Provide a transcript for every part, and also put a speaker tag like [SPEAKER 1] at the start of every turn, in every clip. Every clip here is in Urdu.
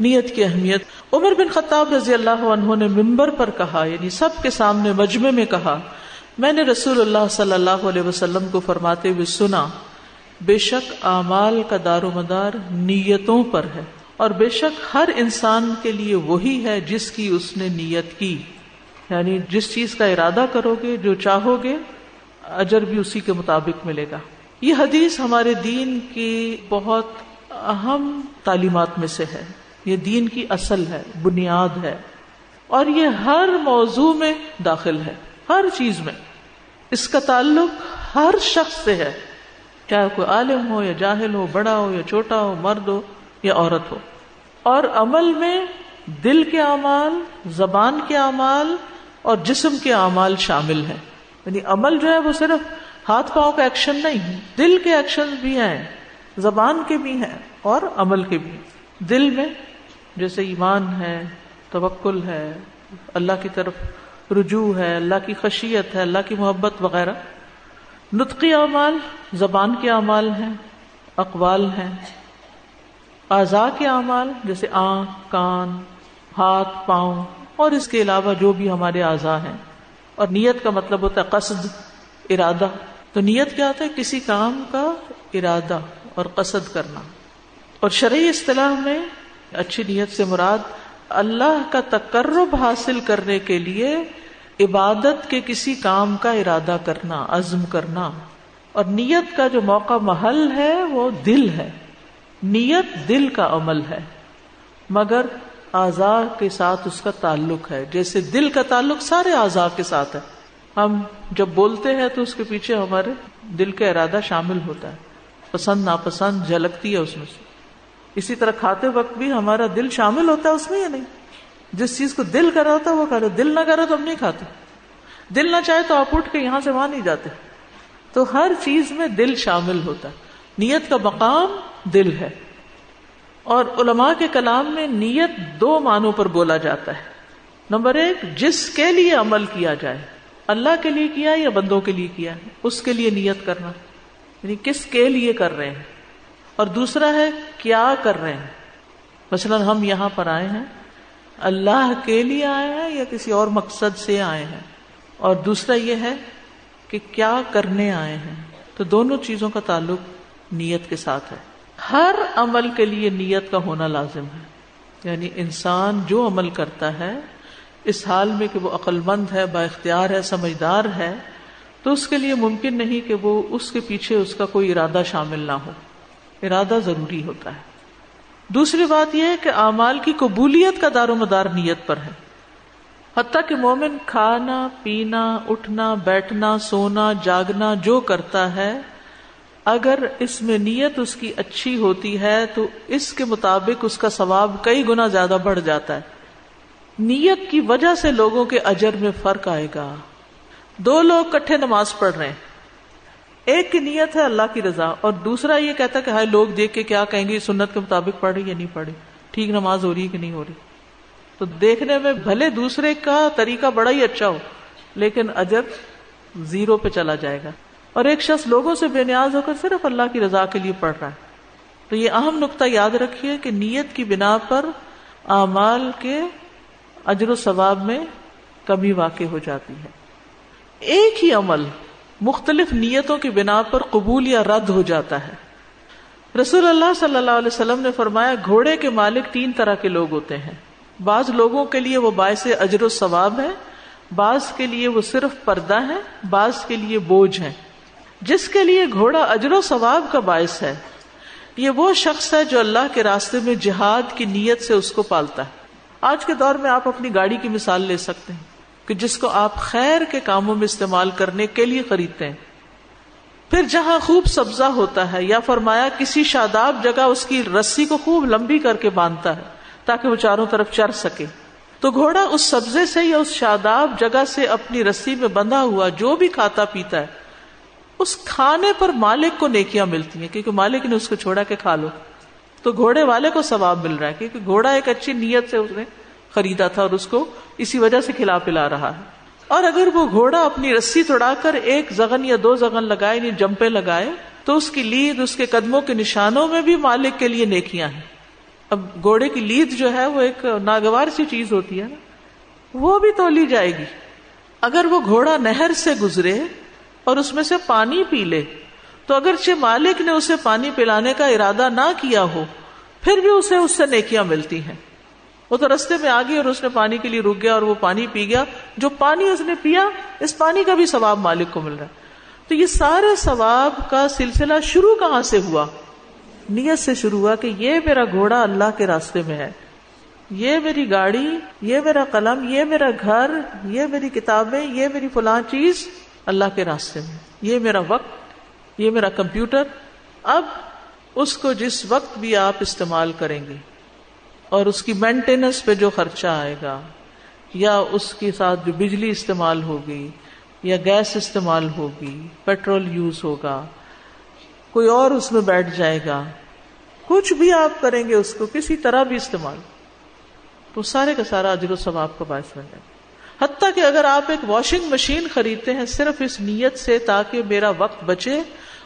[SPEAKER 1] نیت کی اہمیت عمر بن خطاب رضی اللہ عنہ نے ممبر پر کہا یعنی سب کے سامنے مجمع میں کہا، میں نے رسول اللہ صلی اللہ علیہ وسلم کو فرماتے ہوئے سنا، بے شک اعمال کا دار و مدار نیتوں پر ہے اور بے شک ہر انسان کے لیے وہی ہے جس کی اس نے نیت کی۔ یعنی جس چیز کا ارادہ کرو گے، جو چاہو گے، اجر بھی اسی کے مطابق ملے گا۔ یہ حدیث ہمارے دین کی بہت اہم تعلیمات میں سے ہے۔ یہ دین کی اصل ہے، بنیاد ہے، اور یہ ہر موضوع میں داخل ہے، ہر چیز میں۔ اس کا تعلق ہر شخص سے ہے، چاہے کوئی عالم ہو یا جاہل ہو، بڑا ہو یا چھوٹا ہو، مرد ہو یا عورت ہو۔ اور عمل میں دل کے اعمال، زبان کے اعمال اور جسم کے اعمال شامل ہیں۔ یعنی عمل جو ہے وہ صرف ہاتھ پاؤں کا ایکشن نہیں، دل کے ایکشن بھی ہیں، زبان کے بھی ہیں اور عمل کے بھی دل میں جیسے ایمان ہے، توکل ہے، اللہ کی طرف رجوع ہے، اللہ کی خشیت ہے، اللہ کی محبت وغیرہ۔ نطقی اعمال زبان کے اعمال ہیں، اقوال ہیں۔ اعضاء کے اعمال جیسے آنکھ، کان، ہاتھ، پاؤں، اور اس کے علاوہ جو بھی ہمارے اعضاء ہیں۔ اور نیت کا مطلب ہوتا ہے قصد، ارادہ۔ تو نیت کیا ہوتا ہے؟ کسی کام کا ارادہ اور قصد کرنا۔ اور شرعی اصطلاح میں اچھی نیت سے مراد اللہ کا تقرب حاصل کرنے کے لیے عبادت کے کسی کام کا ارادہ کرنا، عزم کرنا۔ اور نیت کا جو موقع محل ہے، وہ دل ہے۔ نیت دل کا عمل ہے۔ مگر اعضاء کے ساتھ اس کا تعلق ہے۔ جیسے دل کا تعلق سارے اعضاء کے ساتھ ہے۔ ہم جب بولتے ہیں تو اس کے پیچھے ہمارے دل کا ارادہ شامل ہوتا ہے۔ پسند، ناپسند، جھلکتی ہے اس میں سے۔ اسی طرح کھاتے وقت بھی ہمارا دل شامل ہوتا ہے اس میں یا نہیں؟ جس چیز کو دل کر رہا ہوتا ہے وہ کھاتے دل نہ کرے تو ہم نہیں کھاتے۔ دل نہ چاہے تو آپ اٹھ کے یہاں سے وہاں نہیں جاتے۔ تو ہر چیز میں دل شامل ہوتا ہے۔ نیت کا مقام دل ہے۔ اور علماء کے کلام میں نیت دو معنوں پر بولا جاتا ہے۔ نمبر ایک، جس کے لیے عمل کیا جائے۔ اللہ کے لیے کیا یا بندوں کے لیے کیا اس کے لیے نیت کرنا۔ یعنی کس کے لیے کر رہے ہیں؟ اور دوسرا ہے کیا کر رہے ہیں؟ مثلاً ہم یہاں پر آئے ہیں، اللہ کے لیے آئے ہیں یا کسی اور مقصد سے آئے ہیں؟ اور دوسرا یہ ہے کہ کیا کرنے آئے ہیں؟ تو دونوں چیزوں کا تعلق نیت کے ساتھ ہے۔ ہر عمل کے لیے نیت کا ہونا لازم ہے۔ یعنی انسان جو عمل کرتا ہے، اس حال میں کہ وہ عقل مند ہے با اختیار ہے، سمجھدار ہے، تو اس کے لیے ممکن نہیں کہ وہ اس کے پیچھے اس کا کوئی ارادہ شامل نہ ہو۔ ارادہ ضروری ہوتا ہے۔ دوسری بات یہ ہے کہ اعمال کی قبولیت کا دار و مدار نیت پر ہے۔ حتیٰ کہ مومن کھانا، پینا، اٹھنا، بیٹھنا، سونا، جاگنا، جو کرتا ہے، اگر اس میں نیت اس کی اچھی ہوتی ہے، تو اس کے مطابق اس کا ثواب کئی گنا زیادہ بڑھ جاتا ہے۔ نیت کی وجہ سے لوگوں کے اجر میں فرق آئے گا۔ دو لوگ کٹھے نماز پڑھ رہے ہیں۔ ایک کی نیت ہے اللہ کی رضا، اور دوسرا یہ کہتا کہ ہائے لوگ دیکھ کے کیا کہیں گے؟ سنت کے مطابق پڑھ رہی یا نہیں پڑھ رہی؟ ٹھیک نماز ہو رہی ہے کہ نہیں ہو رہی؟ تو دیکھنے میں بھلے دوسرے کا طریقہ بڑا ہی اچھا ہو، لیکن اجر زیرو پہ چلا جائے گا۔ اور ایک شخص لوگوں سے بے نیاز ہو کر صرف اللہ کی رضا کے لیے پڑھ رہا ہے۔ تو یہ اہم نقطہ یاد رکھیے کہ نیت کی بنا پر اعمال کے اجر و ثواب میں کمی واقع ہو جاتی ہے۔ ایک ہی عمل مختلف نیتوں کی بنا پر قبول یا رد ہو جاتا ہے۔ رسول اللہ صلی اللہ علیہ وسلم نے فرمایا، گھوڑے کے مالک تین طرح کے لوگ ہوتے ہیں۔ بعض لوگوں کے لیے وہ باعث اجر و ثواب ہے، بعض کے لیے وہ صرف پردہ ہے، بعض کے لیے بوجھ ہے۔ جس کے لیے گھوڑا اجر و ثواب کا باعث ہے، یہ وہ شخص ہے جو اللہ کے راستے میں جہاد کی نیت سے اس کو پالتا ہے۔ آج کے دور میں آپ اپنی گاڑی کی مثال لے سکتے ہیں۔ کہ جس کو آپ خیر کے کاموں میں استعمال کرنے کے لیے خریدتے ہیں۔ پھر جہاں خوب سبزہ ہوتا ہے یا فرمایا کسی شاداب جگہ اس کی رسی کو خوب لمبی کر کے باندھتا ہے تاکہ وہ چاروں طرف چر سکے۔ تو گھوڑا اس سبزے سے یا اس شاداب جگہ سے اپنی رسی میں بندھا ہوا جو بھی کھاتا پیتا ہے، اس کھانے پر مالک کو نیکیاں ملتی ہیں، کیونکہ مالک نے اس کو چھوڑا کے کھا لو۔ تو گھوڑے والے کو ثواب مل رہا ہے، کیونکہ گھوڑا ایک اچھی نیت سے اس نے خریدا تھا اور اس کو اسی وجہ سے کھلا پلا رہا ہے۔ اور اگر وہ گھوڑا اپنی رسی توڑا کر ایک زغن یا دو زغن لگائے یعنی جمپے لگائے، تو اس کی لید، اس کے قدموں کے نشانوں میں بھی مالک کے لیے نیکیاں ہیں۔ اب گھوڑے کی لید جو ہے، وہ ایک ناگوار سی چیز ہوتی ہے نا۔ وہ بھی تو لی جائے گی۔ اگر وہ گھوڑا نہر سے گزرے اور اس میں سے پانی پی لے، تو اگرچہ مالک نے اسے پانی پلانے کا ارادہ نہ کیا ہو، پھر بھی اسے اس سے نیکیاں ملتی ہیں۔ وہ تو رستے میں آ گئی اور اس نے پانی کے لیے رک گیا اور وہ پانی پی گیا۔ جو پانی اس نے پیا، اس پانی کا بھی ثواب مالک کو مل رہا ہے۔ تو یہ سارے ثواب کا سلسلہ شروع کہاں سے ہوا؟ نیت سے شروع ہوا کہ یہ میرا گھوڑا اللہ کے راستے میں ہے۔ یہ میری گاڑی، یہ میرا قلم، یہ میرا گھر، یہ میری کتابیں، یہ میری فلاں چیز اللہ کے راستے میں۔ یہ میرا وقت، یہ میرا کمپیوٹر۔ اب اس کو جس وقت بھی آپ استعمال کریں گے۔ اور اس کی مینٹیننس پہ جو خرچہ آئے گا، یا اس کے ساتھ جو بجلی استعمال ہوگی، یا گیس استعمال ہوگی پیٹرول یوز ہوگا، کوئی اور اس میں بیٹھ جائے گا، کچھ بھی آپ کریں گے اس کو کسی طرح بھی استعمال، تو سارے کا سارا اجر و ثواب کا باعث بن جائے حتیٰ کہ اگر آپ ایک واشنگ مشین خریدتے ہیں صرف اس نیت سے تاکہ میرا وقت بچے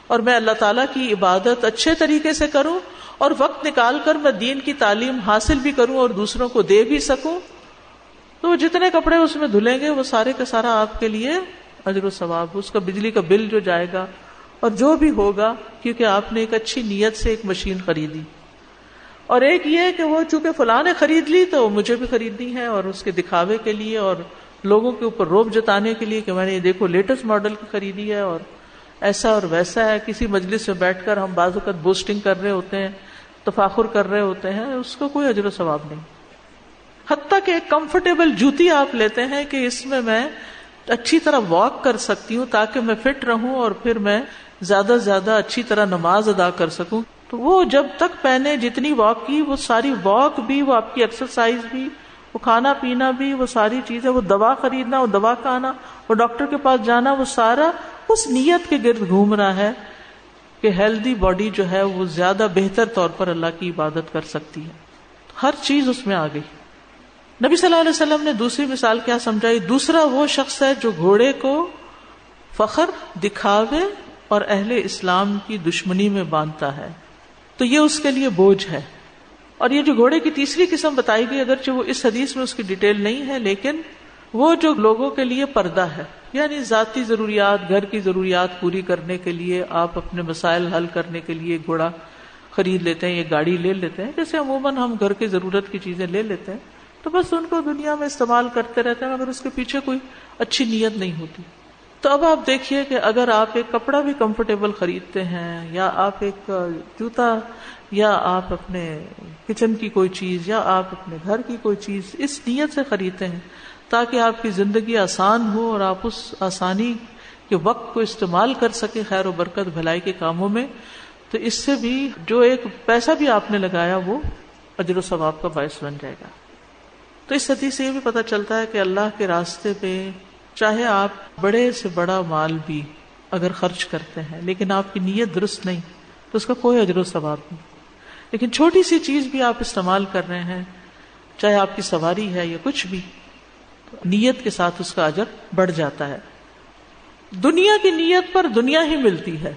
[SPEAKER 1] اور میں اللہ تعالیٰ کی عبادت اچھے طریقے سے کروں اور وقت نکال کر میں دین کی تعلیم حاصل بھی کروں اور دوسروں کو دے بھی سکوں۔ تو وہ جتنے کپڑے اس میں دھلیں گے، وہ سارے کا سارا آپ کے لیے اجر و ثواب، اس کا بجلی کا بل جو جائے گا اور جو بھی ہوگا، کیونکہ آپ نے ایک اچھی نیت سے ایک مشین خریدی۔ اور ایک یہ کہ وہ چونکہ فلاں نے خرید لی تو مجھے بھی خریدنی ہے اور اس کے دکھاوے کے لیے اور لوگوں کے اوپر روب جتانے کے لیے کہ میں نے یہ دیکھو لیٹسٹ ماڈل کی خریدی ہے اور ایسا اور ویسا ہے، کسی مجلس میں بیٹھ کر ہم بعض اوقات بوسٹنگ کر رہے ہوتے ہیں، تفاخر کر رہے ہوتے ہیں، اس کو کوئی اجر و ثواب نہیں۔ حتیٰ کہ ایک کمفرٹیبل جوتی آپ لیتے ہیں کہ اس میں میں اچھی طرح واک کر سکتی ہوں تاکہ میں فٹ رہوں اور پھر میں زیادہ سے زیادہ اچھی طرح نماز ادا کر سکوں۔ تو وہ جب تک پہنے جتنی واک کی، وہ ساری واک بھی، وہ آپ کی ایکسرسائز بھی، وہ کھانا پینا بھی، وہ ساری چیزیں، وہ دوا خریدنا، وہ دوا کھانا، وہ ڈاکٹر کے پاس جانا، وہ سارا اس نیت کے گرد گھوم رہا ہے کہ ہیلدی باڈی جو ہے وہ زیادہ بہتر طور پر اللہ کی عبادت کر سکتی ہے۔ ہر چیز اس میں آ گئی۔ نبی صلی اللہ علیہ وسلم نے دوسری مثال کیا سمجھائی۔ دوسرا وہ شخص ہے جو گھوڑے کو فخر دکھاوے اور اہل اسلام کی دشمنی میں باندھتا ہے۔ تو یہ اس کے لیے بوجھ ہے۔ اور یہ جو گھوڑے کی تیسری قسم بتائی گئی، اگرچہ وہ اس حدیث میں اس کی ڈیٹیل نہیں ہے، لیکن وہ جو لوگوں کے لیے پردہ ہے۔ یعنی ذاتی ضروریات، گھر کی ضروریات پوری کرنے کے لیے آپ اپنے مسائل حل کرنے کے لیے گھوڑا خرید لیتے ہیں یا گاڑی لے لیتے ہیں۔ جیسے عموماً ہم گھر کی ضرورت کی چیزیں لے لیتے ہیں تو بس ان کو دنیا میں استعمال کرتے رہتے ہیں، مگر اس کے پیچھے کوئی اچھی نیت نہیں ہوتی۔ تو اب آپ دیکھیے کہ اگر آپ ایک کپڑا بھی کمفرٹیبل خریدتے ہیں یا آپ ایک جوتا یا آپ اپنے کچن کی کوئی چیز یا آپ اپنے گھر کی کوئی چیز اس نیت سے خریدتے ہیں تاکہ آپ کی زندگی آسان ہو اور آپ اس آسانی کے وقت کو استعمال کر سکے خیر و برکت بھلائی کے کاموں میں۔ تو اس سے بھی جو ایک پیسہ بھی آپ نے لگایا وہ اجر و ثواب کا باعث بن جائے گا۔ تو اس حدیث سے یہ بھی پتا چلتا ہے کہ اللہ کے راستے پہ چاہے آپ بڑے سے بڑا مال بھی اگر خرچ کرتے ہیں، لیکن آپ کی نیت درست نہیں، تو اس کا کوئی اجر و ثواب نہیں۔ لیکن چھوٹی سی چیز بھی آپ استعمال کر رہے ہیں، چاہے آپ کی سواری ہے یا کچھ بھی۔ نیت کے ساتھ اس کا اجر بڑھ جاتا ہے۔ دنیا کی نیت پر دنیا ہی ملتی ہے۔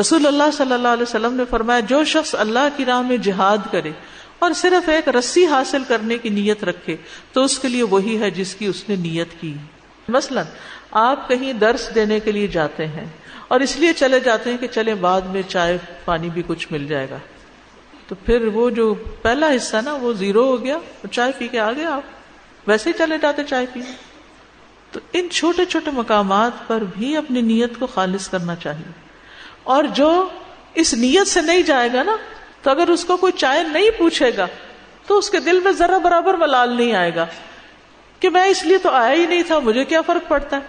[SPEAKER 1] رسول اللہ صلی اللہ علیہ وسلم نے فرمایا، جو شخص اللہ کی راہ میں جہاد کرے اور صرف ایک رسی حاصل کرنے کی نیت رکھے، تو اس کے لیے وہی ہے جس کی اس نے نیت کی۔ مثلا، آپ کہیں درس دینے کے لیے جاتے ہیں اور اس لیے چلے جاتے ہیں کہ چلے بعد میں چائے، پانی بھی کچھ مل جائے گا۔ تو پھر وہ جو پہلا حصہ نا، وہ زیرو ہو گیا، چائے پی کے آگے آپ۔ ویسے ہی چلے جاتے چائے پی تو ان چھوٹے چھوٹے مقامات پر بھی اپنی نیت کو خالص کرنا چاہیے۔ اور جو اس نیت سے نہیں جائے گا نا، تو اگر اس کو کوئی چائے نہیں پوچھے گا، تو اس کے دل میں ذرا برابر ملال نہیں آئے گا۔ کہ میں اس لیے تو آیا ہی نہیں تھا، مجھے کیا فرق پڑتا ہے؟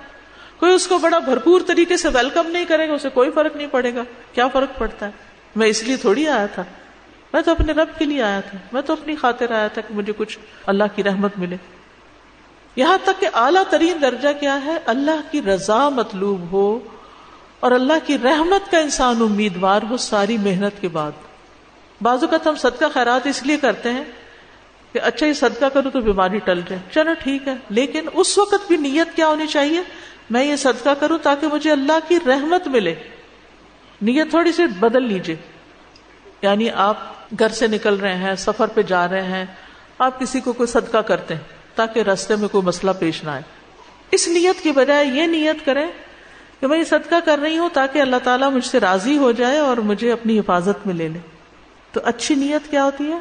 [SPEAKER 1] کوئی اس کو بڑا بھرپور طریقے سے ویلکم نہیں کرے گا، اسے کوئی فرق نہیں پڑے گا۔ کیا فرق پڑتا ہے؟ میں اس لیے تھوڑی آیا تھا۔ میں تو اپنے رب کے لیے آیا تھا۔ میں تو اپنی خاطر آیا تھا کہ مجھے کچھ اللہ کی رحمت ملے۔ یہاں تک کہ اعلیٰ ترین درجہ کیا ہے؟ اللہ کی رضا مطلوب ہو اور اللہ کی رحمت کا انسان امیدوار ہو ساری محنت کے بعد۔ بعض اوقات ہم صدقہ خیرات اس لیے کرتے ہیں کہ اچھا یہ صدقہ کروں تو بیماری ٹل جائے۔ چلو ٹھیک ہے، لیکن اس وقت بھی نیت کیا ہونی چاہیے؟ میں یہ صدقہ کروں تاکہ مجھے اللہ کی رحمت ملے۔ نیت تھوڑی سی بدل لیجیے یعنی آپ گھر سے نکل رہے ہیں، سفر پہ جا رہے ہیں، آپ کسی کو کوئی صدقہ کرتے ہیں۔ تاکہ رستے میں کوئی مسئلہ پیش نہ آئے۔ اس نیت کی بجائے یہ نیت کریں کہ میں یہ صدقہ کر رہی ہوں تاکہ اللہ تعالیٰ مجھ سے راضی ہو جائے اور مجھے اپنی حفاظت میں لے لے۔ تو اچھی نیت کیا ہوتی ہے؟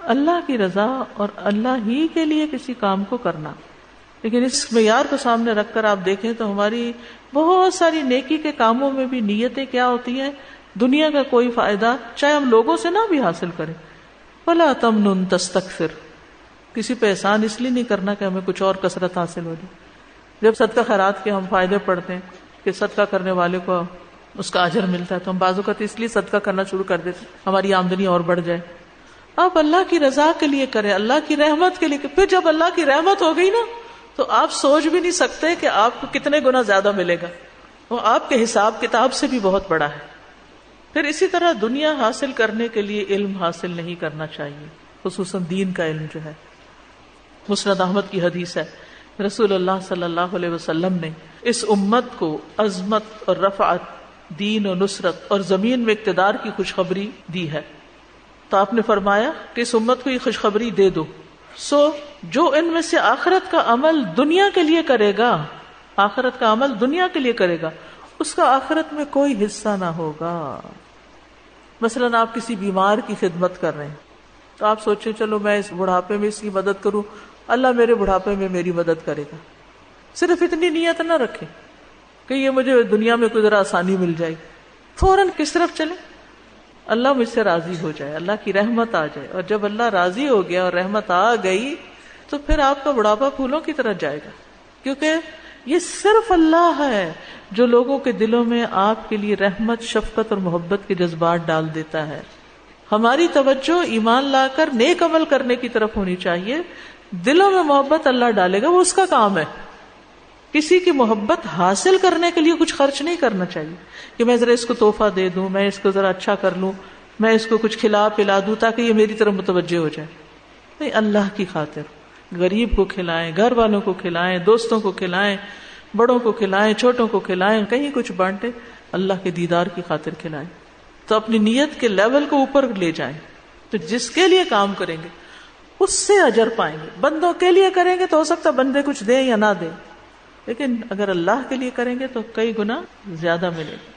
[SPEAKER 1] اللہ کی رضا اور اللہ ہی کے لیے کسی کام کو کرنا۔ لیکن اس معیار کو سامنے رکھ کر آپ دیکھیں تو ہماری بہت ساری نیکی کے کاموں میں بھی نیتیں کیا ہوتی ہیں؟ دنیا کا کوئی فائدہ چاہے ہم لوگوں سے نہ بھی حاصل کریں۔ بلا تم نن تستک کسی پہ احسان اس لیے نہیں کرنا کہ ہمیں کچھ اور کثرت حاصل ہو جائے۔ جب صدقہ خیرات کے ہم فائدے پڑتے ہیں کہ صدقہ کرنے والے کو اس کا اجر ملتا ہے تو ہم بازو کا اس لیے صدقہ کرنا شروع کر دیتے ہماری آمدنی اور بڑھ جائے۔ آپ اللہ کی رضا کے لیے کریں، اللہ کی رحمت کے لیے پھر جب اللہ کی رحمت ہو گئی نا، تو آپ سوچ بھی نہیں سکتے کہ آپ کو کتنے گنا زیادہ ملے گا۔ وہ آپ کے حساب کتاب سے بھی بہت بڑا ہے۔ پھر اسی طرح دنیا حاصل کرنے کے لیے علم حاصل نہیں کرنا چاہیے، خصوصاً دین کا علم جو ہے۔ مسرد احمد کی حدیث ہے، رسول اللہ صلی اللہ علیہ وسلم نے اس امت کو عظمت اور رفعت، دین و نصرت اور زمین میں اقتدار کی خوشخبری دی ہے۔ تو آپ نے فرمایا کہ اس امت کو یہ خوشخبری دے دو۔ سو، جو ان میں سے آخرت کا عمل دنیا کے لیے کرے گا، آخرت کا عمل دنیا کے لیے کرے گا، اس کا آخرت میں کوئی حصہ نہ ہوگا۔ مثلاً آپ کسی بیمار کی خدمت کر رہے ہیں، تو آپ سوچیں، چلو میں اس بڑھاپے میں اس کی مدد کروں۔ اللہ میرے بڑھاپے میں میری مدد کرے گا۔ صرف اتنی نیت نہ رکھے کہ یہ مجھے دنیا میں کوئی ذرا آسانی مل جائے۔ فوراً کس طرف چلے؟ اللہ مجھ سے راضی ہو جائے، اللہ کی رحمت آ جائے۔ اور جب اللہ راضی ہو گیا اور رحمت آ گئی، تو پھر آپ کا بڑھاپا پھولوں کی طرح جائے گا۔ کیونکہ یہ صرف اللہ ہے جو لوگوں کے دلوں میں آپ کے لیے رحمت، شفقت اور محبت کے جذبات ڈال دیتا ہے۔ ہماری توجہ ایمان لا کر نیک عمل کرنے کی طرف ہونی چاہیے۔ دلوں میں محبت اللہ ڈالے گا، وہ اس کا کام ہے۔ کسی کی محبت حاصل کرنے کے لیے کچھ خرچ نہیں کرنا چاہیے کہ میں ذرا اس کو توحفہ دے دوں، میں اس کو ذرا اچھا کر لوں، میں اس کو کچھ کھلا پلا دوں تاکہ یہ میری طرف متوجہ ہو جائے۔ نہیں، اللہ کی خاطر۔ غریب کو کھلائیں، گھر والوں کو کھلائیں، دوستوں کو کھلائیں، بڑوں کو کھلائیں، چھوٹوں کو کھلائیں، کہیں کچھ بانٹے، اللہ کے دیدار کی خاطر کھلائیں۔ تو اپنی نیت کے لیول کو اوپر لے جائیں۔ تو جس کے لیے کام کریں گے اس سے اجر پائیں گے۔ بندوں کے لیے کریں گے تو ہو سکتا بندے کچھ دیں یا نہ دیں۔ لیکن اگر اللہ کے لیے کریں گے تو کئی گنا زیادہ ملے گا،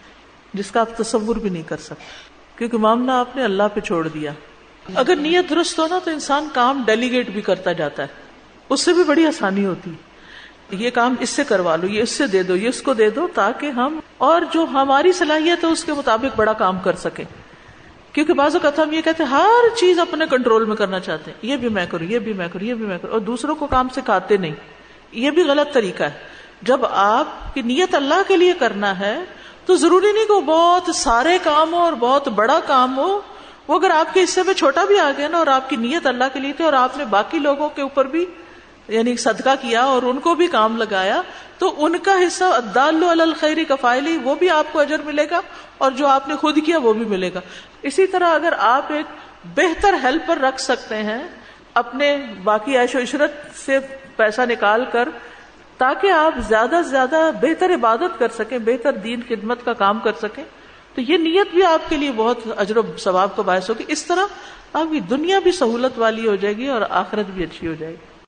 [SPEAKER 1] جس کا آپ تصور بھی نہیں کر سکتے۔ کیونکہ معاملہ آپ نے اللہ پہ چھوڑ دیا۔ اگر نیت درست ہو نا تو انسان کام ڈیلیگیٹ بھی کرتا جاتا ہے۔ اس سے بھی بڑی آسانی ہوتی۔ یہ کام اس سے کروا لو، یہ اس سے دے دو، یہ اس کو دے دو تاکہ ہم اور جو ہماری صلاحیت ہے اس کے مطابق بڑا کام کر سکیں۔ کیونکہ بعض اوقات ہم یہ کہتے ہیں، ہر چیز اپنے کنٹرول میں کرنا چاہتے ہیں۔ یہ بھی میں کروں، یہ بھی میں کروں، یہ بھی میں کروں۔ اور دوسروں کو کام سکھاتے نہیں۔ یہ بھی غلط طریقہ ہے۔ جب آپ کی نیت اللہ کے لیے کرنا ہے، تو ضروری نہیں کہ وہ بہت سارے کام ہو اور بہت بڑا کام ہو۔ وہ اگر آپ کے حصے میں چھوٹا بھی آ گیا نا اور آپ کی نیت اللہ کے لیے تھی اور آپ نے باقی لوگوں کے اوپر بھی یعنی صدقہ کیا اور ان کو بھی کام لگایا تو ان کا حصہ ادال الخیری کفائلی وہ بھی آپ کو اجر ملے گا اور جو آپ نے خود کیا وہ بھی ملے گا۔ اسی طرح اگر آپ ایک بہتر ہیلپر رکھ سکتے ہیں، اپنے باقی عیش و عشرت سے پیسہ نکال کر، تاکہ آپ زیادہ سے زیادہ بہتر عبادت کر سکیں، بہتر دین خدمت کا کام کر سکیں، تو یہ نیت بھی آپ کے لیے بہت اجر و ثواب کا باعث ہوگی۔ اس طرح آپ کی دنیا بھی سہولت والی ہو جائے گی اور آخرت بھی اچھی ہو جائے گی۔